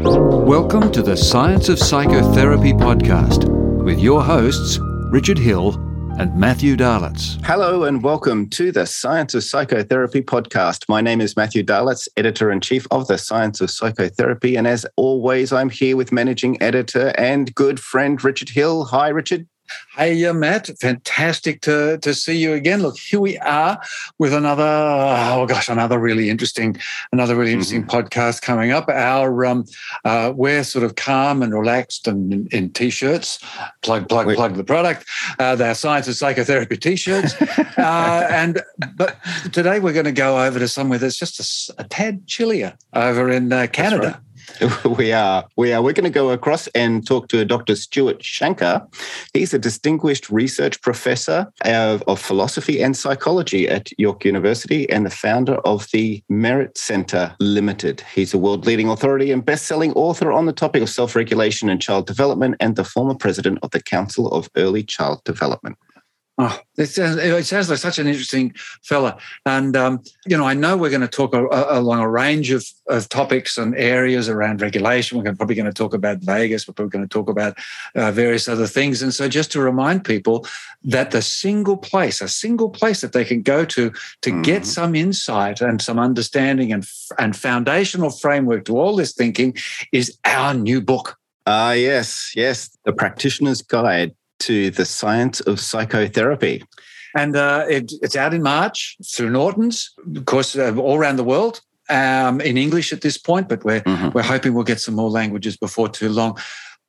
Welcome to the Science of Psychotherapy podcast with your hosts, Richard Hill and Matthew Dahlitz. Hello and welcome to the Science of Psychotherapy podcast. My name is Matthew Dahlitz, editor in chief of the Science of Psychotherapy. And as always, I'm here with managing editor and good friend Richard Hill. Hi, Richard. Hey, uh, Matt, fantastic to, to see you again. Look, here we are with another, oh gosh, another really interesting, another really interesting mm-hmm. podcast coming up. Our, um, uh, we're sort of calm and relaxed and in, in t-shirts, plug, plug, Wait. plug the product. Uh, they're science of psychotherapy t-shirts. uh, and, but today we're going to go over to somewhere that's just a, a tad chillier over in uh, Canada. We are. We are. We're going to go across and talk to Dr. Stuart Shanker. He's a distinguished research professor of, of, philosophy and psychology at York University and the founder of the MEHRIT Center Limited. He's a world leading authority and best selling author on the topic of self regulation and child development and the former president of the Council of Early Child Development. Oh, it sounds, it sounds like such an interesting fella. And, um, you know, I know we're going to talk a, a, along a range of, of topics and areas around regulation. We're probably going to talk about vagus. We're probably going to talk about uh, various other things. And so just to remind people that the single place, a single place that they can go to to mm-hmm. get some insight and some understanding and, and foundational framework to all this thinking is our new book. Ah, uh, yes, yes. The Practitioner's Guide to the science of psychotherapy. And uh, it, it's out in March through Norton's, of course, uh, all around the world. Um, in English at this point, but we're mm-hmm. we're hoping we'll get some more languages before too long.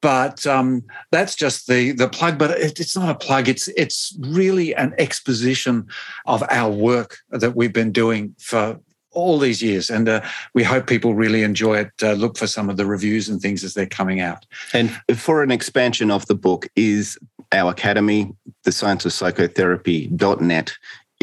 But um, that's just the the plug. But it, it's not a plug. It's it's really an exposition of our work that we've been doing for all these years. And uh, we hope people really enjoy it. Uh, look for some of the reviews and things as they're coming out. And for an expansion of the book, is our academy, the science of psychotherapy.net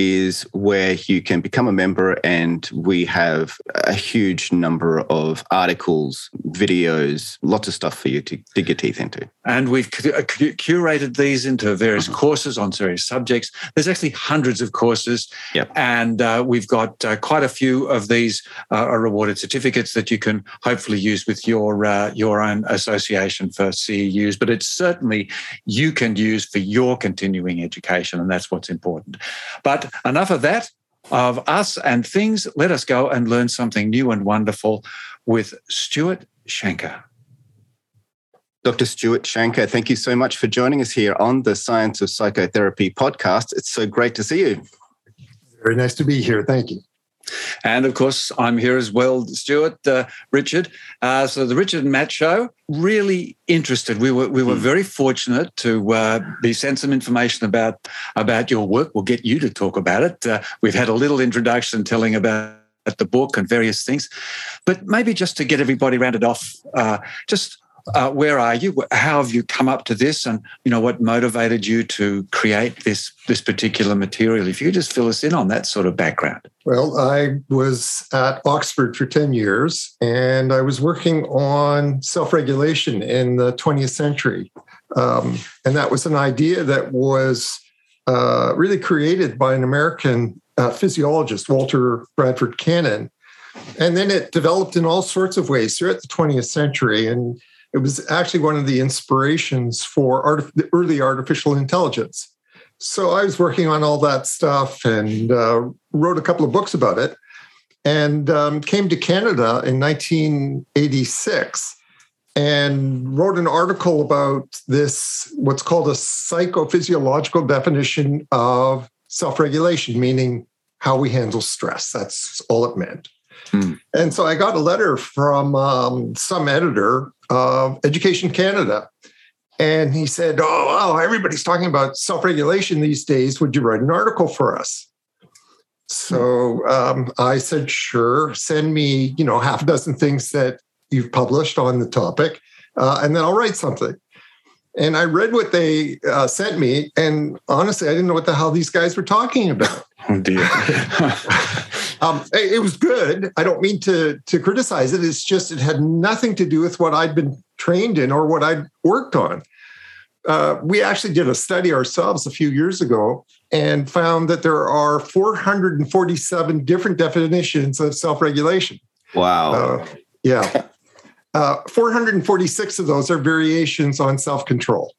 is where you can become a member and we have a huge number of articles videos lots of stuff for you to dig your teeth into. And we've uh, curated these into various mm-hmm. courses on various subjects. There's actually hundreds of courses. Yep. and uh, we've got uh, quite a few of these uh, are rewarded certificates that you can hopefully use with your uh, your own association for ceus but it's certainly you can use for your continuing education and that's what's important. But enough of that, of us and things. Let us go and learn something new and wonderful with Stuart Shanker. Dr. Stuart Shanker, thank you so much for joining us here on the Science of Psychotherapy podcast. It's so great to see you. Very nice to be here. Thank you. And of course, I'm here as well, Stuart, uh, Richard. Uh, so the Richard and Matt show, really interested. We were we were hmm. very fortunate to uh, be sent some information about about your work. We'll get you to talk about it. Uh, we've had a little introduction telling about the book and various things, but maybe just to get everybody rounded off, uh, just uh, where are you? How have you come up to this? And you know what motivated you to create this this particular material? If you just fill us in on that sort of background. Well, I was at Oxford for ten years, and I was working on self regulation in the 20th century, um, and that was an idea that was uh, really created by an American uh, physiologist, Walter Bradford Cannon. And then it developed in all sorts of ways throughout the 20th century. And it was actually one of the inspirations for the early artificial intelligence. So I was working on all that stuff and uh, wrote a couple of books about it and um, came to Canada in 1986 and wrote an article about this, what's called a psychophysiological definition of self regulation, meaning how we handle stress. That's all it meant. Hmm. And so I got a letter from um, some editor of Education Canada. And he said, Oh, wow, everybody's talking about self regulation these days. Would you write an article for us? So um, I said, Sure, send me, you know, half a dozen things that you've published on the topic, uh, and then I'll write something. And I read what they uh, sent me, and honestly, I didn't know what the hell these guys were talking about. Oh dear. um, it was good. I don't mean to to criticize it. It's just it had nothing to do with what I'd been trained in or what I'd worked on. Uh, we actually did a study ourselves a few years ago and found that there are 447 different definitions of self-regulation. Wow. Uh, yeah. uh, 446 of those are variations on self control.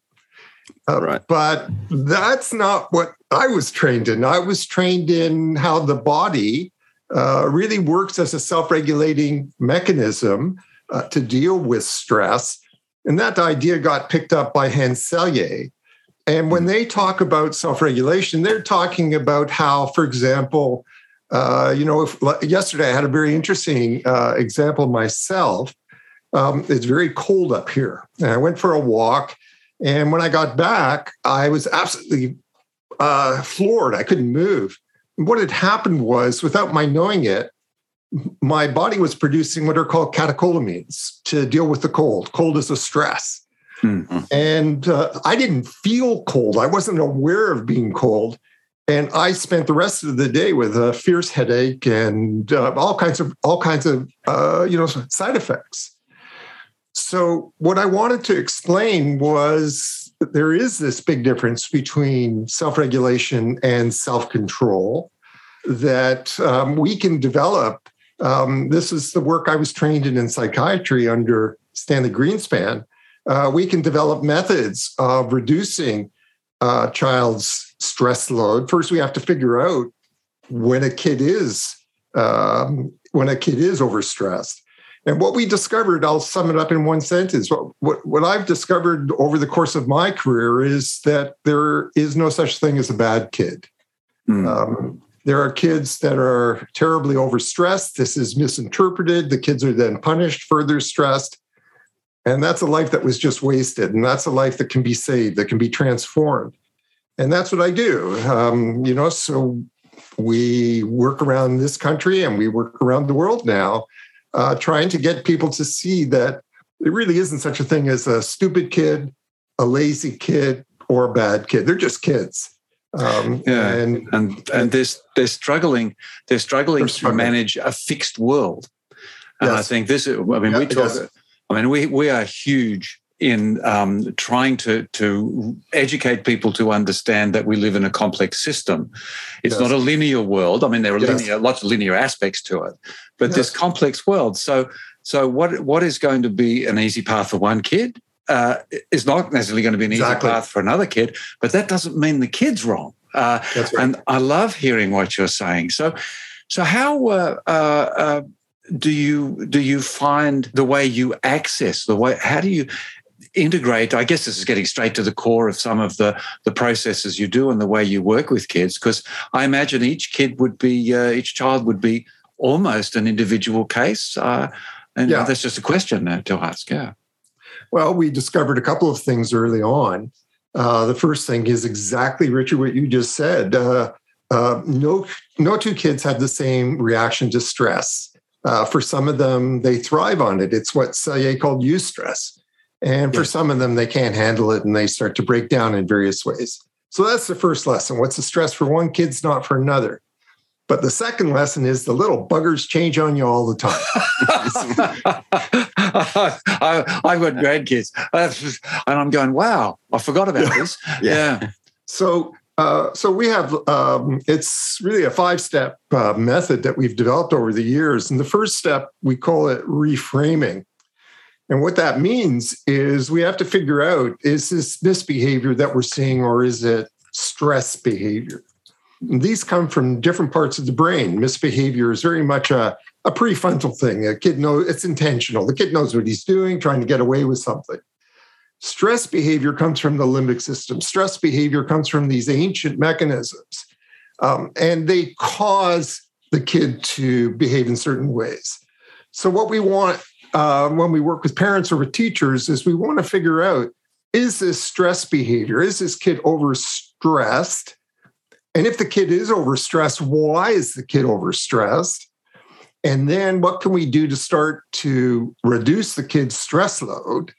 Uh, right. But that's not what I was trained in. I was trained in how the body uh, really works as a self regulating mechanism uh, to deal with stress. And that idea got picked up by Hans Selye. And when they talk about self regulation, they're talking about how, for example, uh, you know, if, yesterday I had a very interesting uh, example myself. Um, it's very cold up here. And I went for a walk. And when I got back, I was absolutely uh, floored. I couldn't move. What had happened was, without my knowing it, my body was producing what are called catecholamines to deal with the cold. Cold is a stress. Mm-hmm. And uh, I didn't feel cold. I wasn't aware of being cold. And I spent the rest of the day with a fierce headache and uh, all kinds of all kinds of uh, you know side effects. So what I wanted to explain was there is this big difference between self-regulation and self-control that um, we can develop. Um, this is the work I was trained in in psychiatry under Stanley Greenspan. Uh, we can develop methods of reducing a child's stress load. First, we have to figure out when a kid is um, when a kid is overstressed. And what we discovered, I'll sum it up in one sentence. What, what, what I've discovered over the course of my career is that there is no such thing as a bad kid. Mm. Um, there are kids that are terribly overstressed. This is misinterpreted. The kids are then punished, further stressed. And that's a life that was just wasted. And that's a life that can be saved, that can be transformed. And that's what I do. Um, you know, so we work around this country and we work around the world now uh, trying to get people to see that it really isn't such a thing as a stupid kid, a lazy kid, or a bad kid. They're just kids. Um, yeah, and and and they're they're struggling. They're struggling, they're struggling. to manage a fixed world. And yes. I think this. I mean, yeah, we talk. I mean, we we are huge in um, trying to to educate people to understand that we live in a complex system. It's yes. not a linear world. I mean, there are yes. linear, lots of linear aspects to it, but yes. this complex world. So, so what what is going to be an easy path for one kid uh, is not necessarily going to be an exactly. easy path for another kid. But that doesn't mean the kid's wrong. Uh, right. And I love hearing what you're saying. So, so how uh, uh, uh do you do you find the way you access the way? How do you integrate i guess this is getting straight to the core of some of the the processes you do and the way you work with kids because i imagine each kid would be uh, each child would be almost an individual case uh, and yeah. that's just a question to ask yeah. Well we discovered a couple of things early on. Uh, the first thing is exactly richard what you just said uh, uh, no no two kids have the same reaction to stress. Uh, for some of them they thrive on it. It's what Selye called eustress and for some of them, they can't handle it and they start to break down in various ways. So that's the first lesson. What's the stress for one kid's not for another. But the second lesson is the little buggers change on you all the time. I, have got grandkids, and I'm going, "Wow, I forgot about this." yeah. yeah. So, uh, so we have um, it's really a five step uh, method that we've developed over the years, and the first step we call it reframing. And what that means is we have to figure out is this misbehavior that we're seeing or is it stress behavior? And these come from different parts of the brain. Misbehavior is very much a, a prefrontal thing. A kid knows it's intentional. The kid knows what he's doing, trying to get away with something. Stress behavior comes from the limbic system. Stress behavior comes from these ancient mechanisms. Um, and they cause the kid to behave in certain ways. So, what we want uh, when we work with parents or with teachers is we want to figure out is this stress behavior? Is this kid overstressed? And if the kid is overstressed, why is the kid overstressed? And then what can we do to start to reduce the kid's stress load?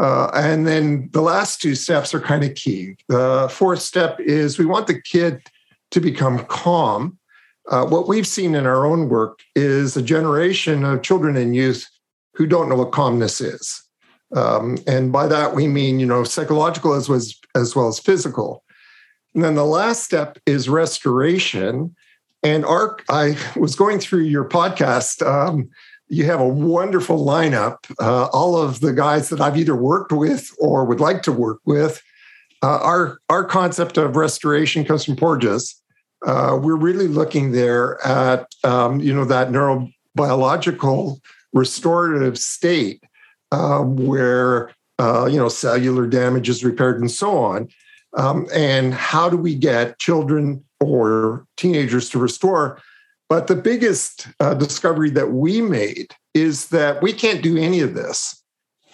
Uh, and then the last two steps are kind of key. The fourth step is we want the kid to become calm. Uh, what we've seen in our own work is a generation of children and youth who don't know what calmness is. Um, and by that we mean, you know, psychological as was as well as physical. And then the last step is restoration. And Ark, I was going through your podcast. Um, you have a wonderful lineup. Uh, all of the guys that I've either worked with or would like to work with. Uh, our our concept of restoration comes from Porges. Uh, we're really looking there at um, you know that neurobiological restorative state um, where uh, you know cellular damage is repaired and so on. Um, and how do we get children or teenagers to restore but the biggest uh, discovery that we made is that we can't do any of this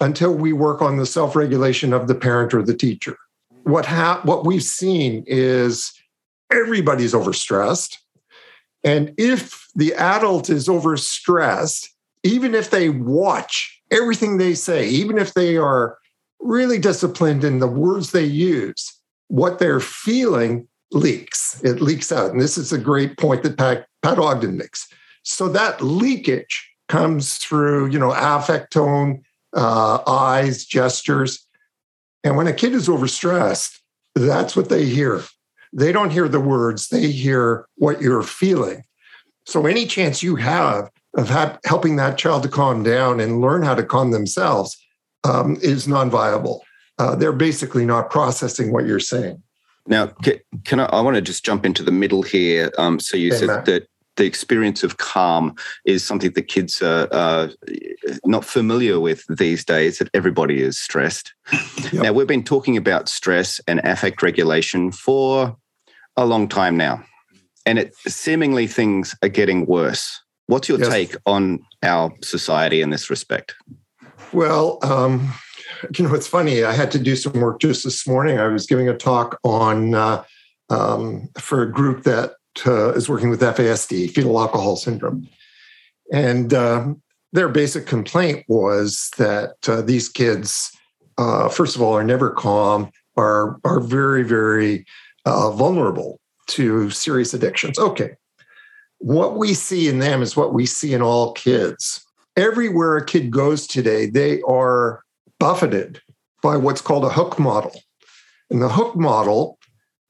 until we work on the self regulation of the parent or the teacher. What, ha- what we've seen is everybody's overstressed. And if the adult is overstressed, even if they watch everything they say, even if they are really disciplined in the words they use, what they're feeling leaks. It leaks out. And this is a great point that Pat, Pat Ogden makes. So that leakage comes through, you know, affect tone, uh, eyes, gestures. And when a kid is overstressed, that's what they hear. They don't hear the words, they hear what you're feeling. So any chance you have of ha- helping that child to calm down and learn how to calm themselves um, is non-viable. Uh, they're basically not processing what you're saying. Now, can, I? I want to just jump into the middle here. Um, so you said that the experience of calm is something that kids are uh, not familiar with these days. That everybody is stressed. Yep. Now, we've been talking about stress and affect regulation for a long time now, and it seemingly things are getting worse. What's your yes. take on our society in this respect? Well, um, you know, it's funny. I had to do some work just this morning. I was giving a talk on uh, um, for a group that uh, is working with FASD, fetal alcohol syndrome, and um, their basic complaint was that uh, these kids, uh, first of all, are never calm, are are very very uh, vulnerable to serious addictions. Okay, what we see in them is what we see in all kids. Everywhere a kid goes today, they are buffeted by what's called a hook model. And the hook model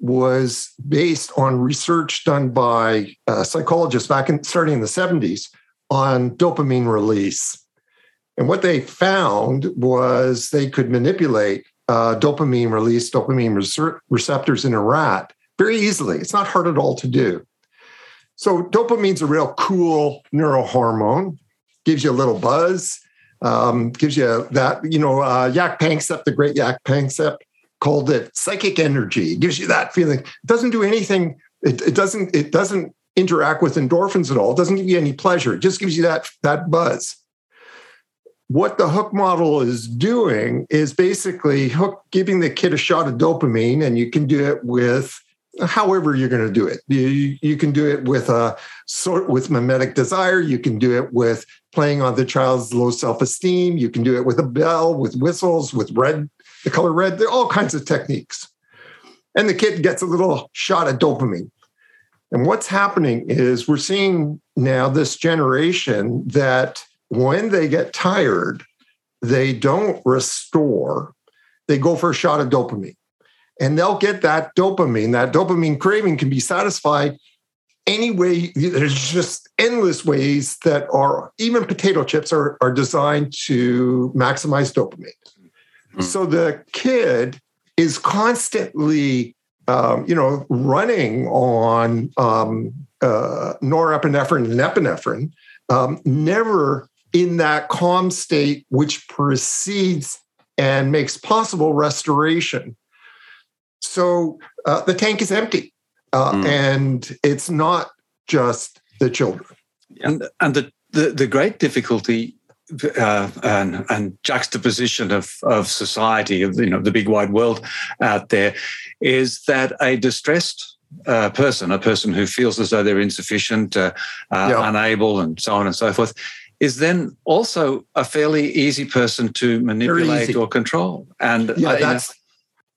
was based on research done by uh, psychologists back in starting in the 70s on dopamine release. And what they found was they could manipulate uh, dopamine release, dopamine receptors in a rat very easily. It's not hard at all to do. So, dopamine's a real cool neurohormone, gives you a little buzz, um, gives you that, you know, uh, Jaak Panksepp, the great Jaak Panksepp, called it psychic energy. It gives you that feeling. It doesn't do anything. It, it doesn't. It doesn't interact with endorphins at all. It doesn't give you any pleasure. It just gives you that that buzz. What the hook model is doing is basically hook giving the kid a shot of dopamine, and you can do it with however you're going to do it. You, you can do it with a sort with mimetic desire. You can do it with playing on the child's low self-esteem. You can do it with a bell, with whistles, with red the color red. There are all kinds of techniques. And the kid gets a little shot of dopamine. And what's happening is we're seeing now this generation that when they get tired, they don't restore, they go for a shot of dopamine. And they'll get that dopamine. That dopamine craving can be satisfied any way. There's just endless ways that are, even potato chips are, are designed to maximize dopamine. Mm. So the kid is constantly, um, you know, running on um, uh, norepinephrine and epinephrine, um, never in that calm state which precedes and makes possible restoration. So uh, the tank is empty, uh, mm. and it's not just the children. And and the, the, the great difficulty uh, and, and, juxtaposition of, of society, of you know the big wide world out there, is that a distressed uh, person, a person who feels as though they're insufficient, uh, uh yeah. unable, and so on and so forth, is then also a fairly easy person to manipulate or control. And yeah, that's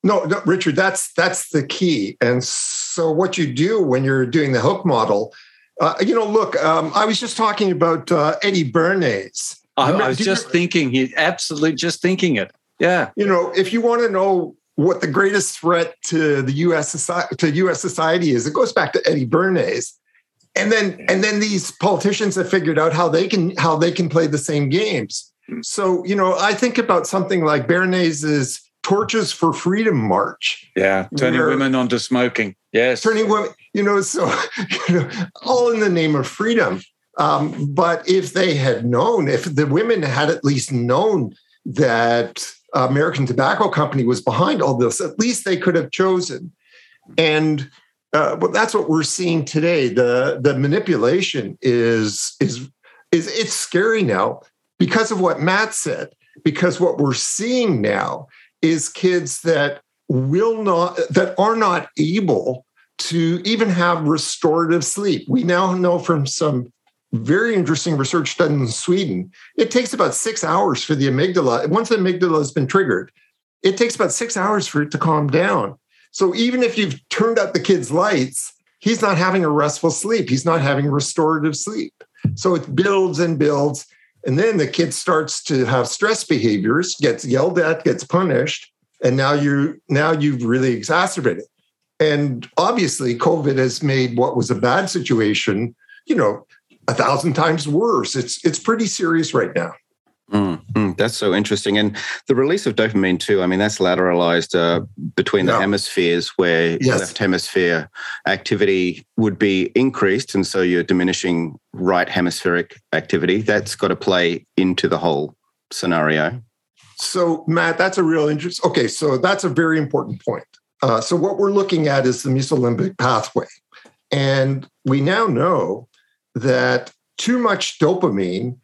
no, no, Richard, that's that's the key. And so, what you do when you're doing the hook model, uh, you know, look, um, I was just talking about uh, Eddie Bernays I, I was just thinking, he absolutely just thinking it. Yeah. You know, if you want to know what the greatest threat to the U.S. society, to U.S. society is, it goes back to Eddie Bernays. and then and then these politicians have figured out how they can how they can play the same games. So you know, I think about something like Bernays's Torches for Freedom March. Yeah, turning where- women onto smoking. Yes. turning women, you know, so you know, all in the name of freedom. Um, but if they had known, if the women had at least known that American Tobacco Company was behind all this, at least they could have chosen. And uh, but that's what we're seeing today. The the manipulation is is is it's scary now because of what Matt said. Because what we're seeing now is kids that will not that are not able to even have restorative sleep. We now know from some very interesting research done in Sweden, it takes about six hours for the amygdala. Once the amygdala has been triggered, it takes about six hours for it to calm down. So even if you've turned out the kid's lights, he's not having a restful sleep. He's not having restorative sleep. So it builds and builds. And then the kid starts to have stress behaviors, gets yelled at, gets punished, and now you now you've really exacerbated. And obviously, COVID has made what was a bad situation, you know, a thousand times worse. It's it's pretty serious right now. Mm, that's so interesting. And the release of dopamine too, I mean, that's lateralized uh, between the hemispheres where Yes. left hemisphere activity would be increased. And so you're diminishing right hemispheric activity. That's got to play into the whole scenario. So, Matt, that's a real interest. Okay, so that's a very important point. Uh, so, what we're looking at is the mesolimbic pathway. And we now know that too much dopamine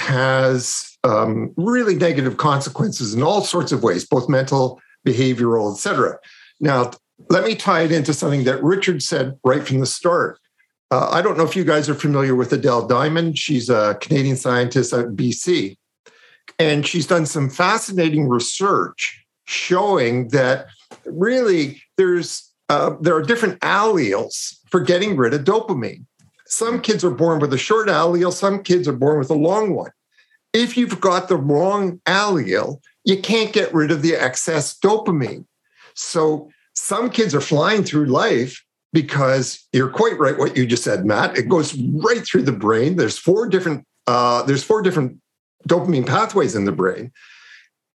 has um, really negative consequences in all sorts of ways, both mental, behavioral, et cetera. Now, let me tie it into something that Richard said right from the start. Uh, I don't know if you guys are familiar with Adele Diamond. She's a Canadian scientist at BC. And she's done some fascinating research showing that really there's uh, there are different alleles for getting rid of dopamine. Some kids are born with a short allele, some kids are born with a long one. If you've got the wrong allele, you can't get rid of the excess dopamine. So some kids are flying through life because you're quite right what you just said, Matt. It goes right through the brain. There's four different uh, there's four different dopamine pathways in the brain.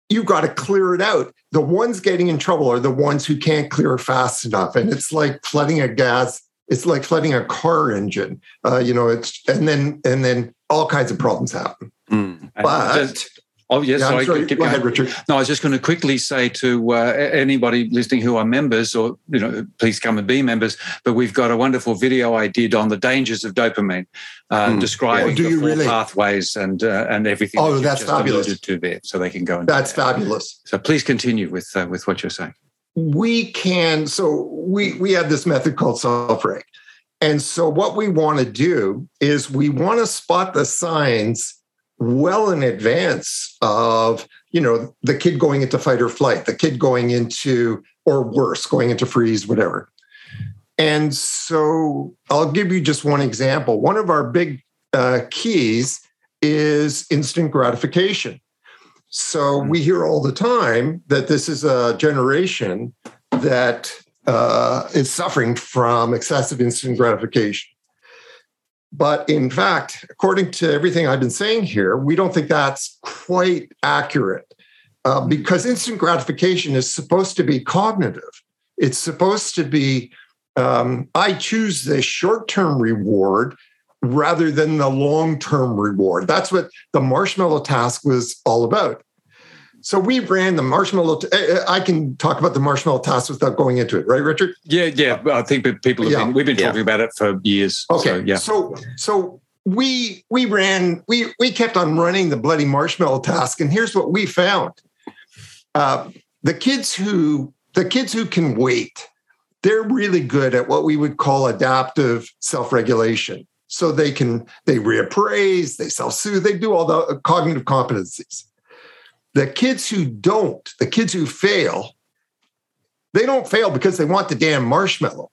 You've got to clear it out. The ones getting in trouble are the ones who can't clear fast enough, and it's like flooding a gas. It's like flooding a car engine. Uh, you know, it's and then and then all kinds of problems happen. And But just- oh, yes. Yeah, sorry, sorry. Go ahead, Richard. No, I was just going to quickly say to uh, anybody listening who are members, or you know, please come and be members. But we've got a wonderful video I did on the dangers of dopamine, uh, Mm, describing the four really? pathways and uh, and everything. Oh, that that's fabulous. To there, so they can go and. That's fabulous. So please continue with uh, with what you're saying. we can so we we have this method called self-reg and so what we want to do is we want to spot the signs well in advance of you know the kid going into fight or flight the kid going into or worse going into freeze whatever. And so i'll give you just one example. One of our big uh, keys is instant gratification. So we hear all the time that this is a generation that uh, is suffering from excessive instant gratification. But in fact, according to everything I've been saying here, we don't think that's quite accurate uh, because instant gratification is supposed to be cognitive. It's supposed to be um, I choose the short term reward rather than the long term reward. That's what the marshmallow task was all about. So we ran the marshmallow. T- eh, I can talk about the marshmallow task without going into it, right, Richard? Yeah, yeah. I think people have Yeah. been we've been Yeah. talking about it for years. Okay. So, yeah. So so we we ran we we kept on running the bloody marshmallow task, and here's what we found: uh, the kids who the kids who can wait, they're really good at what we would call adaptive self-regulation. So they can they reappraise, they self-soothe, they do all the cognitive competencies. The kids who don't, the kids who fail, they don't fail because they want the damn marshmallow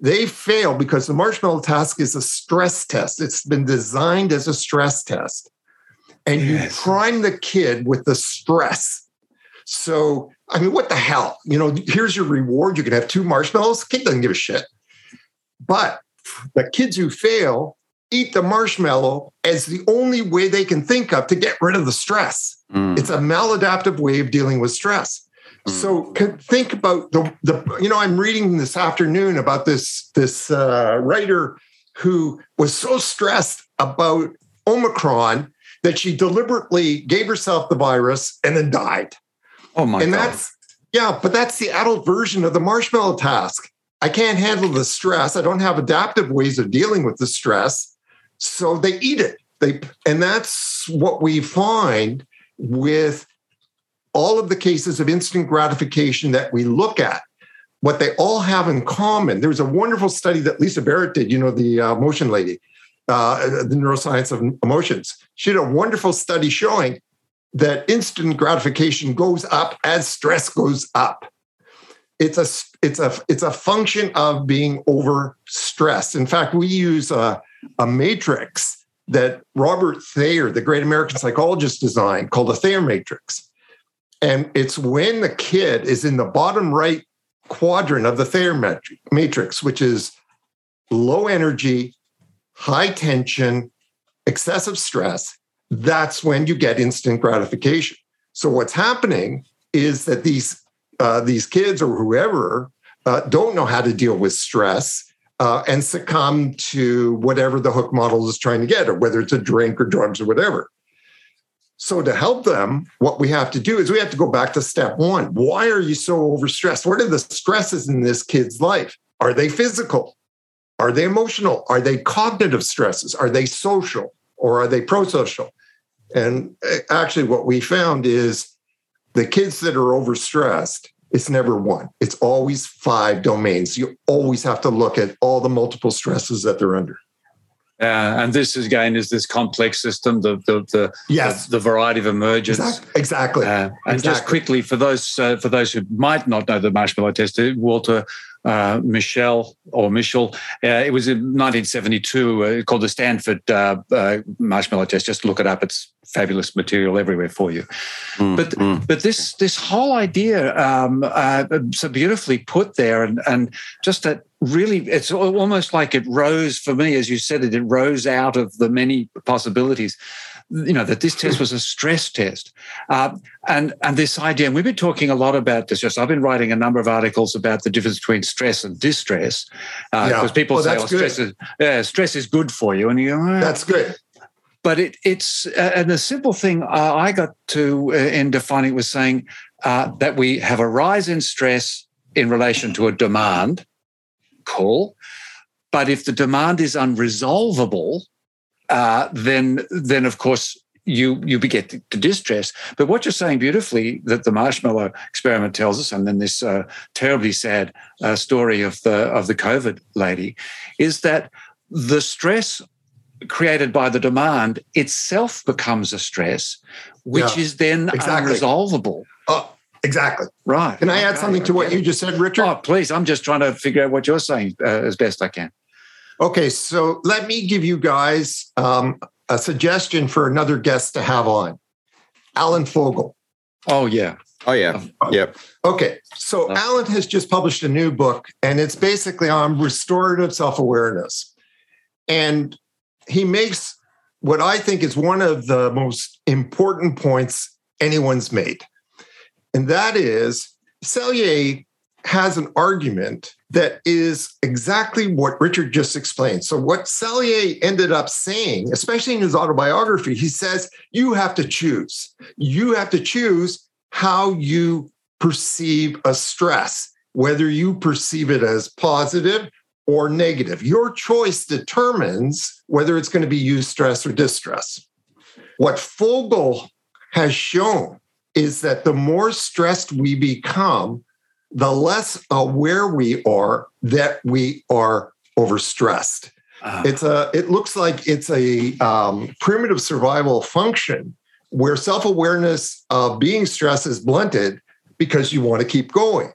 they fail because the marshmallow task is a stress test. It's been designed as a stress test. And Yes. you prime the kid with the stress. So, I mean, what the hell? You know, here's your reward. You can have two marshmallows. Kid doesn't give a shit. But the kids who fail eat the marshmallow as the only way they can think of to get rid of the stress. Mm. It's a maladaptive way of dealing with stress. Mm. So think about the, the you know I'm reading this afternoon about this this uh, writer who was so stressed about Omicron that she deliberately gave herself the virus and then died. Oh my and God. that's yeah, but that's the adult version of the marshmallow task. I can't handle the stress. I don't have adaptive ways of dealing with the stress. So they eat it. They and that's what we find with all of the cases of instant gratification that we look at. What they all have in common. There's a wonderful study that Lisa Barrett did, you know, the uh, motion lady, uh, the neuroscience of emotions. She did a wonderful study showing that instant gratification goes up as stress goes up. It's a it's a it's a function of being over stressed. In fact, we use a, a matrix that Robert Thayer, the great American psychologist, designed called the Thayer matrix. And it's when the kid is in the bottom right quadrant of the Thayer matrix, which is low energy, high tension, excessive stress, that's when you get instant gratification. So what's happening is that these uh, these kids or whoever uh, don't know how to deal with stress uh, and succumb to whatever the hook model is trying to get, or whether it's a drink or drugs or whatever. So to help them, what we have to do is we have to go back to step one. Why are you so overstressed? What are the stresses in this kid's life? Are they physical? Are they emotional? Are they cognitive stresses? Are they social or are they pro-social? And uh, actually, what we found is the kids that are overstressed, it's never one. It's always five domains. You always have to look at all the multiple stresses that they're under. Uh, and this is, again is this complex system, the the the, yes. the, the variety of emergence. Exactly. exactly. Uh, and exactly. just quickly for those uh, for those who might not know the marshmallow test, Walter uh, Mischel or Mischel. Uh, it was in 1972 uh, called the Stanford uh, uh, Marshmallow Test. Just look it up. It's fabulous material everywhere for you. Mm, but mm. but this this whole idea um, uh, so beautifully put there, and and just that really it's almost like it rose for me, as you said it, it rose out of the many possibilities you know that this test was a stress test. Uh, and and this idea and we've been talking a lot about this. Just i've been writing a number of articles about the difference between stress and distress because uh, yeah. people say oh, stress is yeah, stress is good for you. And you go, that's good. but it, it's uh, and the simple thing uh, i got to uh, in defining was saying uh, that we have a rise in stress in relation to a demand cool. But if the demand is unresolvable uh, then then of course you you get to distress. But what you're saying beautifully that the marshmallow experiment tells us, and then this uh, terribly sad uh, story of the of the COVID lady, is that the stress created by the demand itself becomes a stress, which yeah, is then exactly. unresolvable. Oh, exactly. Right. Can I add something to what you just said, Richard? Oh, please. I'm just trying to figure out what you're saying uh, as best I can. Okay, so let me give you guys um, a suggestion for another guest to have on Alan Fogel. Oh, yeah. Oh, yeah. Yep. Okay, so uh, Alan has just published a new book, and it's basically on restorative self awareness. And he makes what I think is one of the most important points anyone's made. And that is Selye has an argument that is exactly what Richard just explained. So, what Selye ended up saying, especially in his autobiography, he says, you have to choose. You have to choose how you perceive a stress, whether you perceive it as positive or negative. Your choice determines whether it's going to be eustress or distress. What Fogel has shown is that the more stressed we become, the less aware we are that we are overstressed. Uh, it's a. It looks like it's a um, primitive survival function where self-awareness of being stressed is blunted because you want to keep going,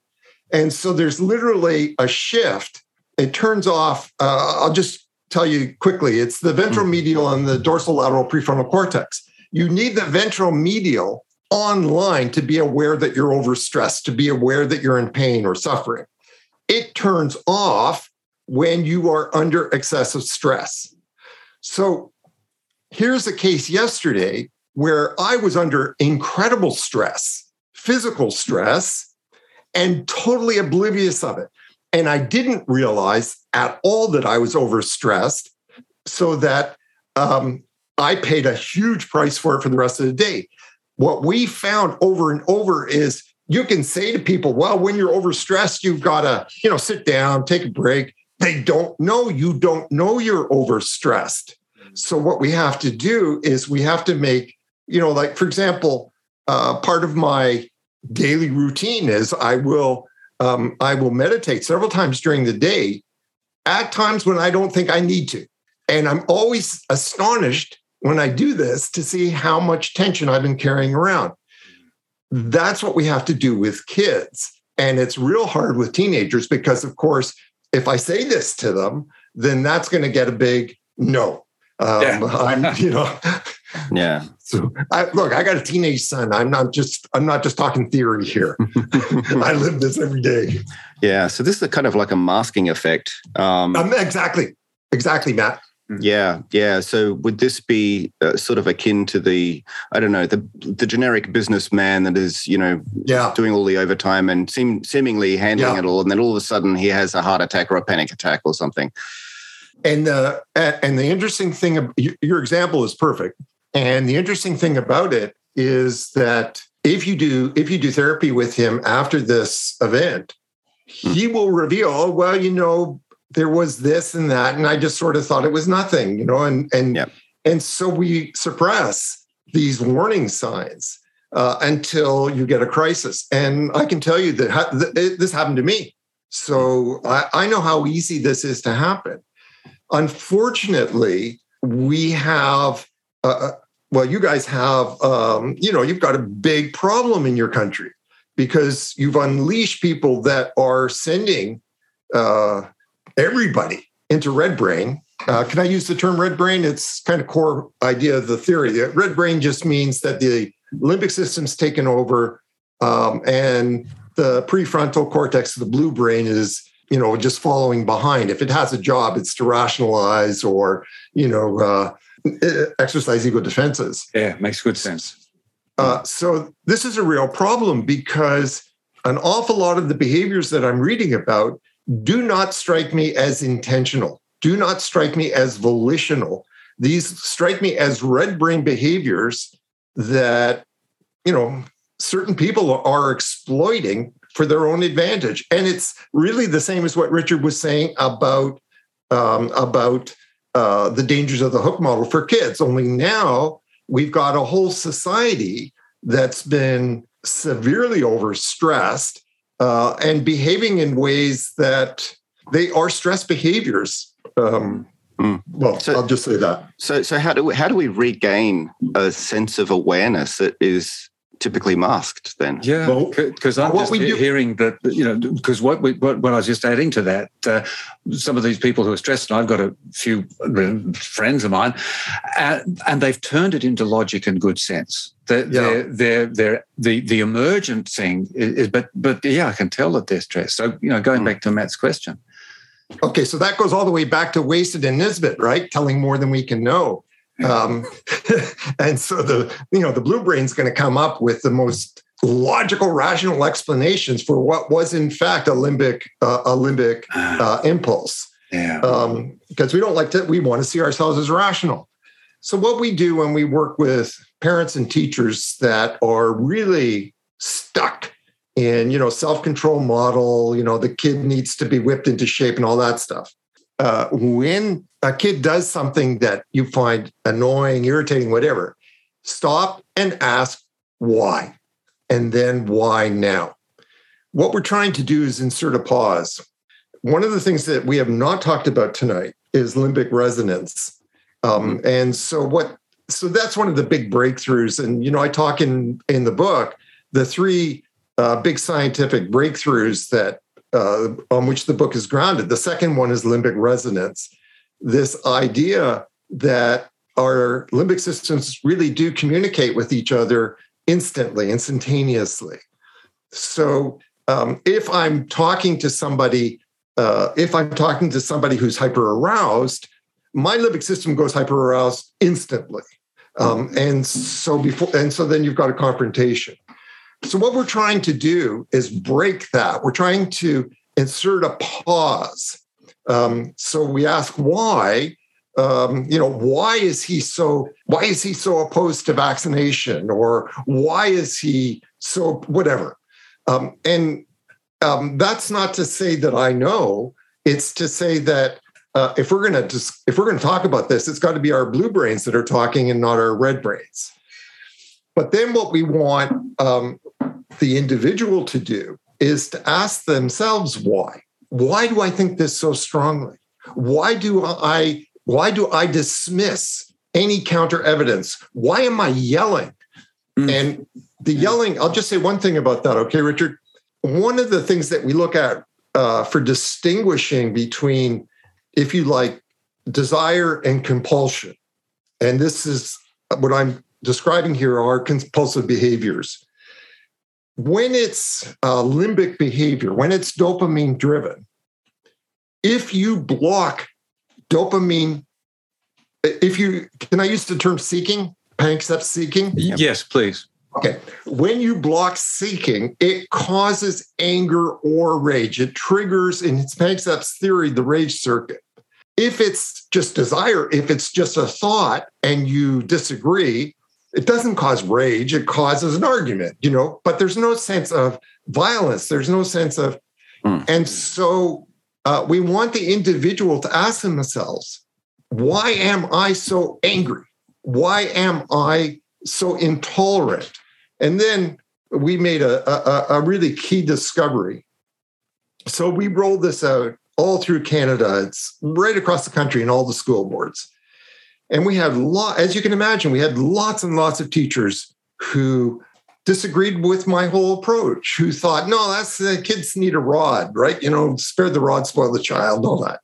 and so there's literally a shift. It turns off. Uh, I'll just tell you quickly. It's the ventral hmm. medial and the dorsolateral prefrontal cortex. You need the ventral medial online to be aware that you're overstressed, to be aware that you're in pain or suffering. It turns off when you are under excessive stress. So here's a case yesterday where I was under incredible stress, physical stress, and totally oblivious of it. And I didn't realize at all that I was overstressed, so that um, I paid a huge price for it for the rest of the day. What we found over and over is you can say to people, well, when you're overstressed, you've got to, you know, sit down, take a break. They don't know you don't know you're overstressed. So what we have to do is we have to make, you know, like for example, uh, part of my daily routine is I will um, I will meditate several times during the day, at times when I don't think I need to, and I'm always astonished when I do this to see how much tension I've been carrying around. That's what we have to do with kids. And it's real hard with teenagers because, of course, if I say this to them, then that's going to get a big no. Um, yeah. I'm, you know, yeah. So I, look, I got a teenage son. I'm not just I'm not just talking theory here. I live this every day. Yeah. So this is a kind of like a masking effect. Um, um, exactly. Exactly, Matt. Yeah, yeah. So would this be uh, sort of akin to the I don't know the the generic businessman that is you know yeah. doing all the overtime and seem seemingly handling yeah. it all, and then all of a sudden he has a heart attack or a panic attack or something. And the and the interesting thing, your example is perfect. And the interesting thing about it is that if you do if you do therapy with him after this event, hmm. he will reveal, oh, well, you know, there was this and that, and I just sort of thought it was nothing, you know, and and yep. and so we suppress these warning signs uh, until you get a crisis. And I can tell you that ha- th- this happened to me, so I, I know how easy this is to happen. Unfortunately, we have, uh, uh, well, you guys have, um, you know, you've got a big problem in your country because you've unleashed people that are sending uh, everybody into red brain. Uh, can I use the term red brain? It's kind of core idea of the theory. Red brain just means that the limbic system's taken over um, and the prefrontal cortex of the blue brain is you know just following behind if it has a job it's to rationalize or you know uh, exercise ego defenses yeah makes good sense uh, so this is a real problem because an awful lot of the behaviors that i'm reading about do not strike me as intentional do not strike me as volitional these strike me as red brain behaviors that you know certain people are exploiting for their own advantage. And it's really the same as what Richard was saying about um, about uh, the dangers of the hook model for kids. Only now we've got a whole society that's been severely overstressed uh, and behaving in ways that they are stress behaviors. Um, mm. Well, so, I'll just say that. So, so how do we, how do we regain a sense of awareness that is typically masked then. Yeah, because well, I'm just he- hearing that, you know, because what, we, what, what I was just adding to that, uh, some of these people who are stressed, and I've got a few friends of mine, uh, and they've turned it into logic and good sense. They're, yeah. they're, they're, they're, the, the emergent thing is, is, but, but yeah, I can tell that they're stressed. So, you know, going mm. back to Matt's question. Okay, so that goes all the way back to Wasted and Nisbett, right? Telling more than we can know. Um, and so the you know the blue brain's going to come up with the most logical, rational explanations for what was in fact a limbic uh, a limbic uh, impulse. Yeah. Um, because we don't like to, we want to see ourselves as rational. So what we do when we work with parents and teachers that are really stuck in you know self-control model, you know the kid needs to be whipped into shape and all that stuff. Uh, when a kid does something that you find annoying, irritating, whatever, stop and ask why. And then why now? What we're trying to do is insert a pause. One of the things that we have not talked about tonight is limbic resonance. Um, and so what so that's one of the big breakthroughs. And you know, I talk in in the book the three uh, big scientific breakthroughs that uh, on which the book is grounded. The second one is limbic resonance this idea that our limbic systems really do communicate with each other instantly, instantaneously. So um, if I'm talking to somebody uh, if I'm talking to somebody who's hyper aroused, my limbic system goes hyper aroused instantly. Um, and so before, and so then you've got a confrontation. So what we're trying to do is break that. We're trying to insert a pause. Um, so we ask why. Um, you know, why is he so? Why is he so opposed to vaccination, or why is he so whatever? Um, and um, that's not to say that I know. It's to say that uh, if we're going to if we're going to talk about this, it's got to be our blue brains that are talking and not our red brains. But then what we want um, the individual to do is to ask themselves why. Why do I think this so strongly? Why do I why do I dismiss any counter evidence? Why am I yelling? Mm. And the yelling, I'll just say one thing about that, okay, Richard? One of the things that we look at uh, for distinguishing between if you like, desire and compulsion. And this is what I'm describing here are compulsive behaviors. When it's uh, limbic behavior, when it's dopamine driven, if you block dopamine, if you can I use the term seeking, panksepp seeking? Yes, please. Okay. When you block seeking, it causes anger or rage. It triggers, in Panksepp's theory, the rage circuit. If it's just desire, if it's just a thought and you disagree, it doesn't cause rage, it causes an argument, you know, but there's no sense of violence. There's no sense of, mm. and so uh, we want the individual to ask themselves, why am I so angry? Why am I so intolerant? And then we made a, a, a really key discovery. So we rolled this out all through Canada. It's right across the country in all the school boards. And we had lot, as you can imagine, we had lots and lots of teachers who disagreed with my whole approach, who thought, no, that's the kids need a rod, right? You know, spare the rod, spoil the child, all that.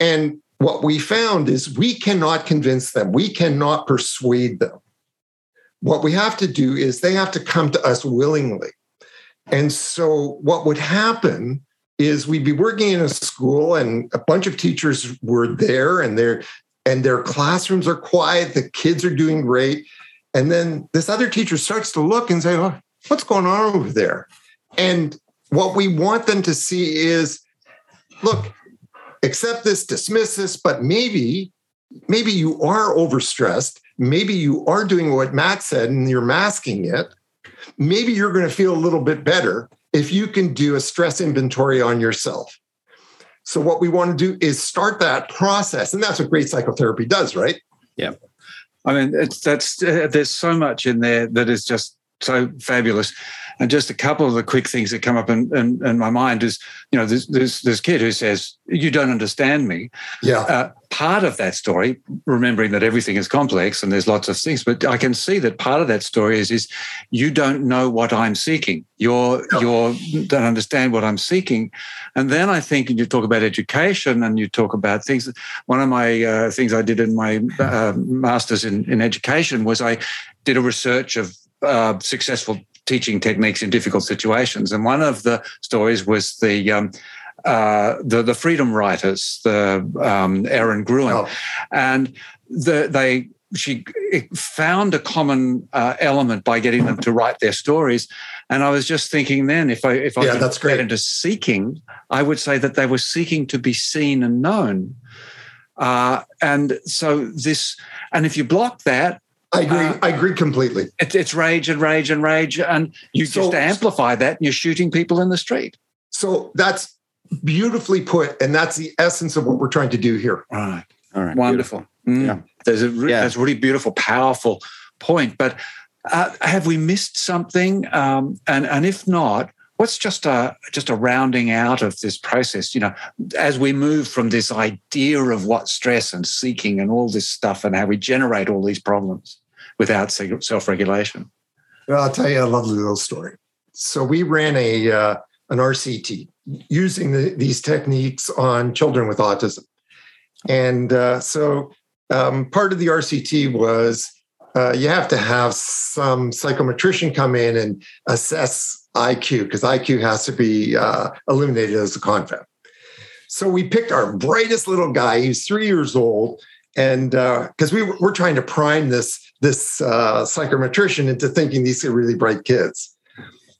And what we found is we cannot convince them, we cannot persuade them what we have to do is they have to come to us willingly. And so what would happen is we'd be working in a school and a bunch of teachers were there and their and their classrooms are quiet, the kids are doing great. And then this other teacher starts to look and say, oh, what's going on over there? And what we want them to see is look, accept this, dismiss this, but maybe, maybe you are overstressed maybe you are doing what Matt said and you're masking it. Maybe you're going to feel a little bit better if you can do a stress inventory on yourself. So, what we want to do is start that process. And that's what great psychotherapy does, right? Yeah. I mean, it's that's uh, there's so much in there that is just so fabulous. And just a couple of the quick things that come up in, in, in my mind is, you know, there's, there's this kid who says, "You don't understand me." Yeah. Uh, part of that story, remembering that everything is complex and there's lots of things, but I can see that part of that story is, is you don't know what I'm seeking. You're no. you're don't understand what I'm seeking. And then I think you talk about education and you talk about things. One of my uh, things I did in my uh, master's in, in education was I did a research of uh, successful teaching techniques in difficult situations. And one of the stories was the um, uh, the the freedom writers, the um, Erin Gruwell, oh. and the, they she found a common uh, element by getting them to write their stories. And I was just thinking then, if I if I yeah, that's great. get into seeking, I would say that they were seeking to be seen and known. Uh, and so this, and if you block that, I agree. Uh, I agree completely. It, it's rage and rage and rage, and you so, just amplify that, and you're shooting people in the street. So that's beautifully put, and that's the essence of what we're trying to do here. All right. All right. Wonderful. Mm. Yeah. There's a re- yeah. that's a really beautiful, powerful point. But uh, have we missed something? Um, and and if not, what's just a just a rounding out of this process? You know as we move from this idea of what stress and seeking and all this stuff and how we generate all these problems without self-regulation. Well i'll tell you a lovely little story. So we ran a uh, an rct using the, these techniques on children with autism. And uh, so um, part of the rct was uh, you have to have some psychometrician come in and assess IQ because IQ has to be uh, eliminated as a confound. So we picked our brightest little guy. He's three years old, and because uh, we we're trying to prime this this uh, psychometrician into thinking these are really bright kids.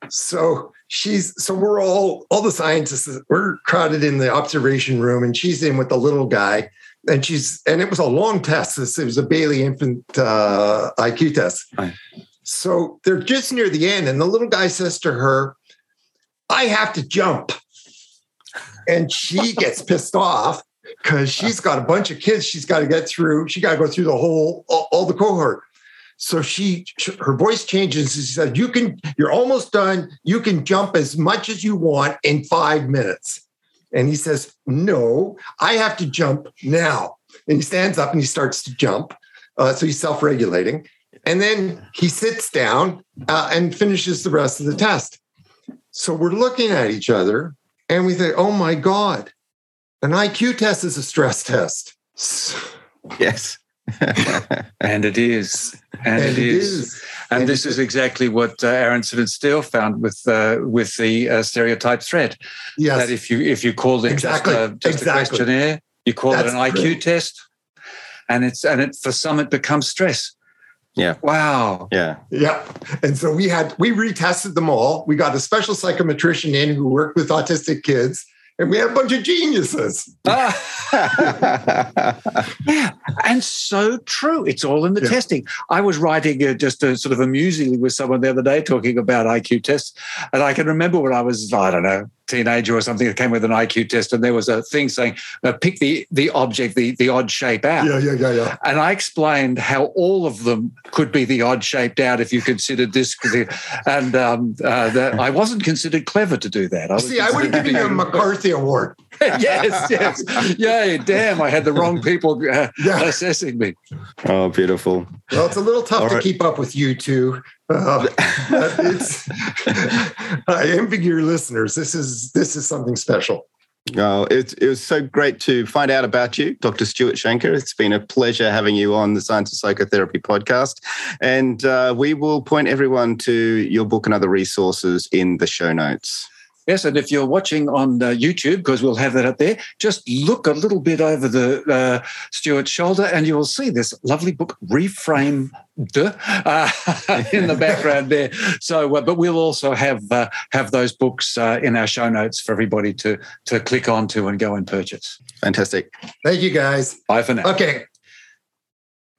So she's so we're all all the scientists we're crowded in the observation room, and she's in with the little guy, and she's and it was a long test. This it was a Bayley infant uh, IQ test. Right. So they're just near the end, and the little guy says to her, "I have to jump," and she gets pissed off because she's got a bunch of kids she's got to get through. She got to go through the whole all, all the cohort. So she, her voice changes. She said, "You can, you're almost done. You can jump as much as you want in five minutes." And he says, "No, I have to jump now." And he stands up and he starts to jump. Uh, so he's self-regulating, and then he sits down uh, and finishes the rest of the test. So we're looking at each other, and we think, "Oh my god, an IQ test is a stress test." Yes. And it is. And, and it, it is. is. And, and, this is exactly what uh, Aronson and Steele found with uh, with the uh, stereotype threat. Yes. That if you if you call it exactly. just, a, just exactly. a questionnaire, you call That's it an IQ test, and it's and it for some it becomes stress. Yeah. Wow. Yeah. Yeah. And so we had we retested them all. We got a special psychometrician in who worked with autistic kids and we had a bunch of geniuses. yeah, and so true. It's all in the yeah. testing. I was writing uh, just a, sort of amusingly with someone the other day talking about IQ tests, and I can remember when I was I don't know teenager or something that came with an IQ test, and there was a thing saying, uh, "Pick the the object, the the odd shape out." Yeah, yeah, yeah, yeah. And I explained how all of them could be the odd shaped out if you considered this, and um, uh, that I wasn't considered clever to do that. I See, I would have given you a MacArthur Award. yes, yes. Yay, damn, I had the wrong people uh, yeah. assessing me. Oh, beautiful. Well, it's a little tough All to right. keep up with you two. Uh, it's, I envy your listeners. This is this is something special. Oh, it, it was so great to find out about you, Dr. Stuart Shanker. It's been a pleasure having you on the Science of Psychotherapy podcast. And uh, we will point everyone to your book and other resources in the show notes. Yes, and if you're watching on uh, YouTube, because we'll have that up there, just look a little bit over the uh, Stuart's shoulder, and you will see this lovely book, Reframe uh, in the background there. So, uh, but we'll also have uh, have those books uh, in our show notes for everybody to to click onto and go and purchase. Fantastic. Thank you, guys. Bye for now. Okay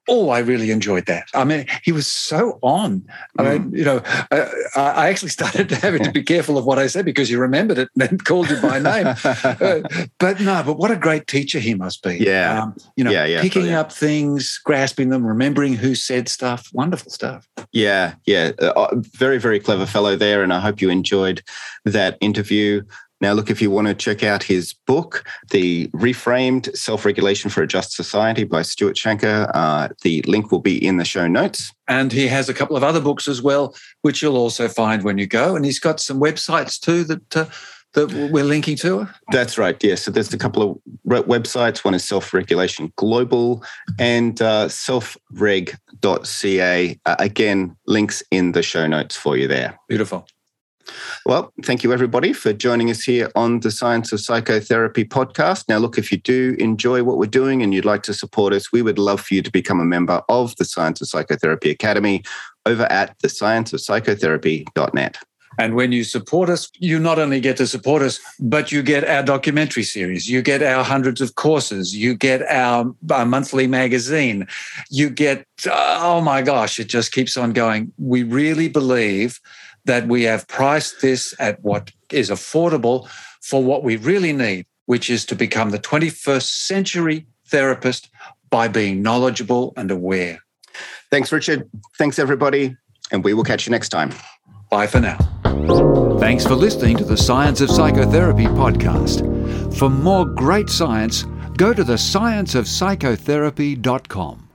oh, I really enjoyed that. I mean, he was so on. I mean, mm. you know, I, I, actually started to having to be careful of what I said because he remembered it and then called you by name. uh, but no, but what a great teacher he must be. Yeah. Um, you know, yeah, yeah, picking up things, grasping them, remembering who said stuff. Wonderful stuff. Yeah, yeah. Uh, very, very clever fellow there. And I hope you enjoyed that interview. Now, look, if you want to check out his book, The Reframed Self Regulation for a Just Society by Stuart Shanker, uh, the link will be in the show notes. And he has a couple of other books as well, which you'll also find when you go. And he's got some websites too that. Uh, that we're linking to? That's right. Yes. Yeah. So there's a couple of websites. One is Self Regulation Global and uh, self-reg.ca. Uh, again, links in the show notes for you there. Beautiful. Well, thank you everybody for joining us here on the Science of Psychotherapy podcast. Now, look, if you do enjoy what we're doing and you'd like to support us, we would love for you to become a member of the Science of Psychotherapy Academy over at thescienceofpsychotherapy.net. And when you support us, you not only get to support us, but you get our documentary series, you get our hundreds of courses, you get our, our, monthly magazine, you get, oh my gosh, it just keeps on going. We really believe that we have priced this at what is affordable for what we really need, which is to become the 21st century therapist by being knowledgeable and aware. Thanks, Richard. Thanks, everybody. And we will catch you next time. Bye for now. Thanks for listening to the Science of Psychotherapy podcast. For more great science, go to the scienceofpsychotherapy.com.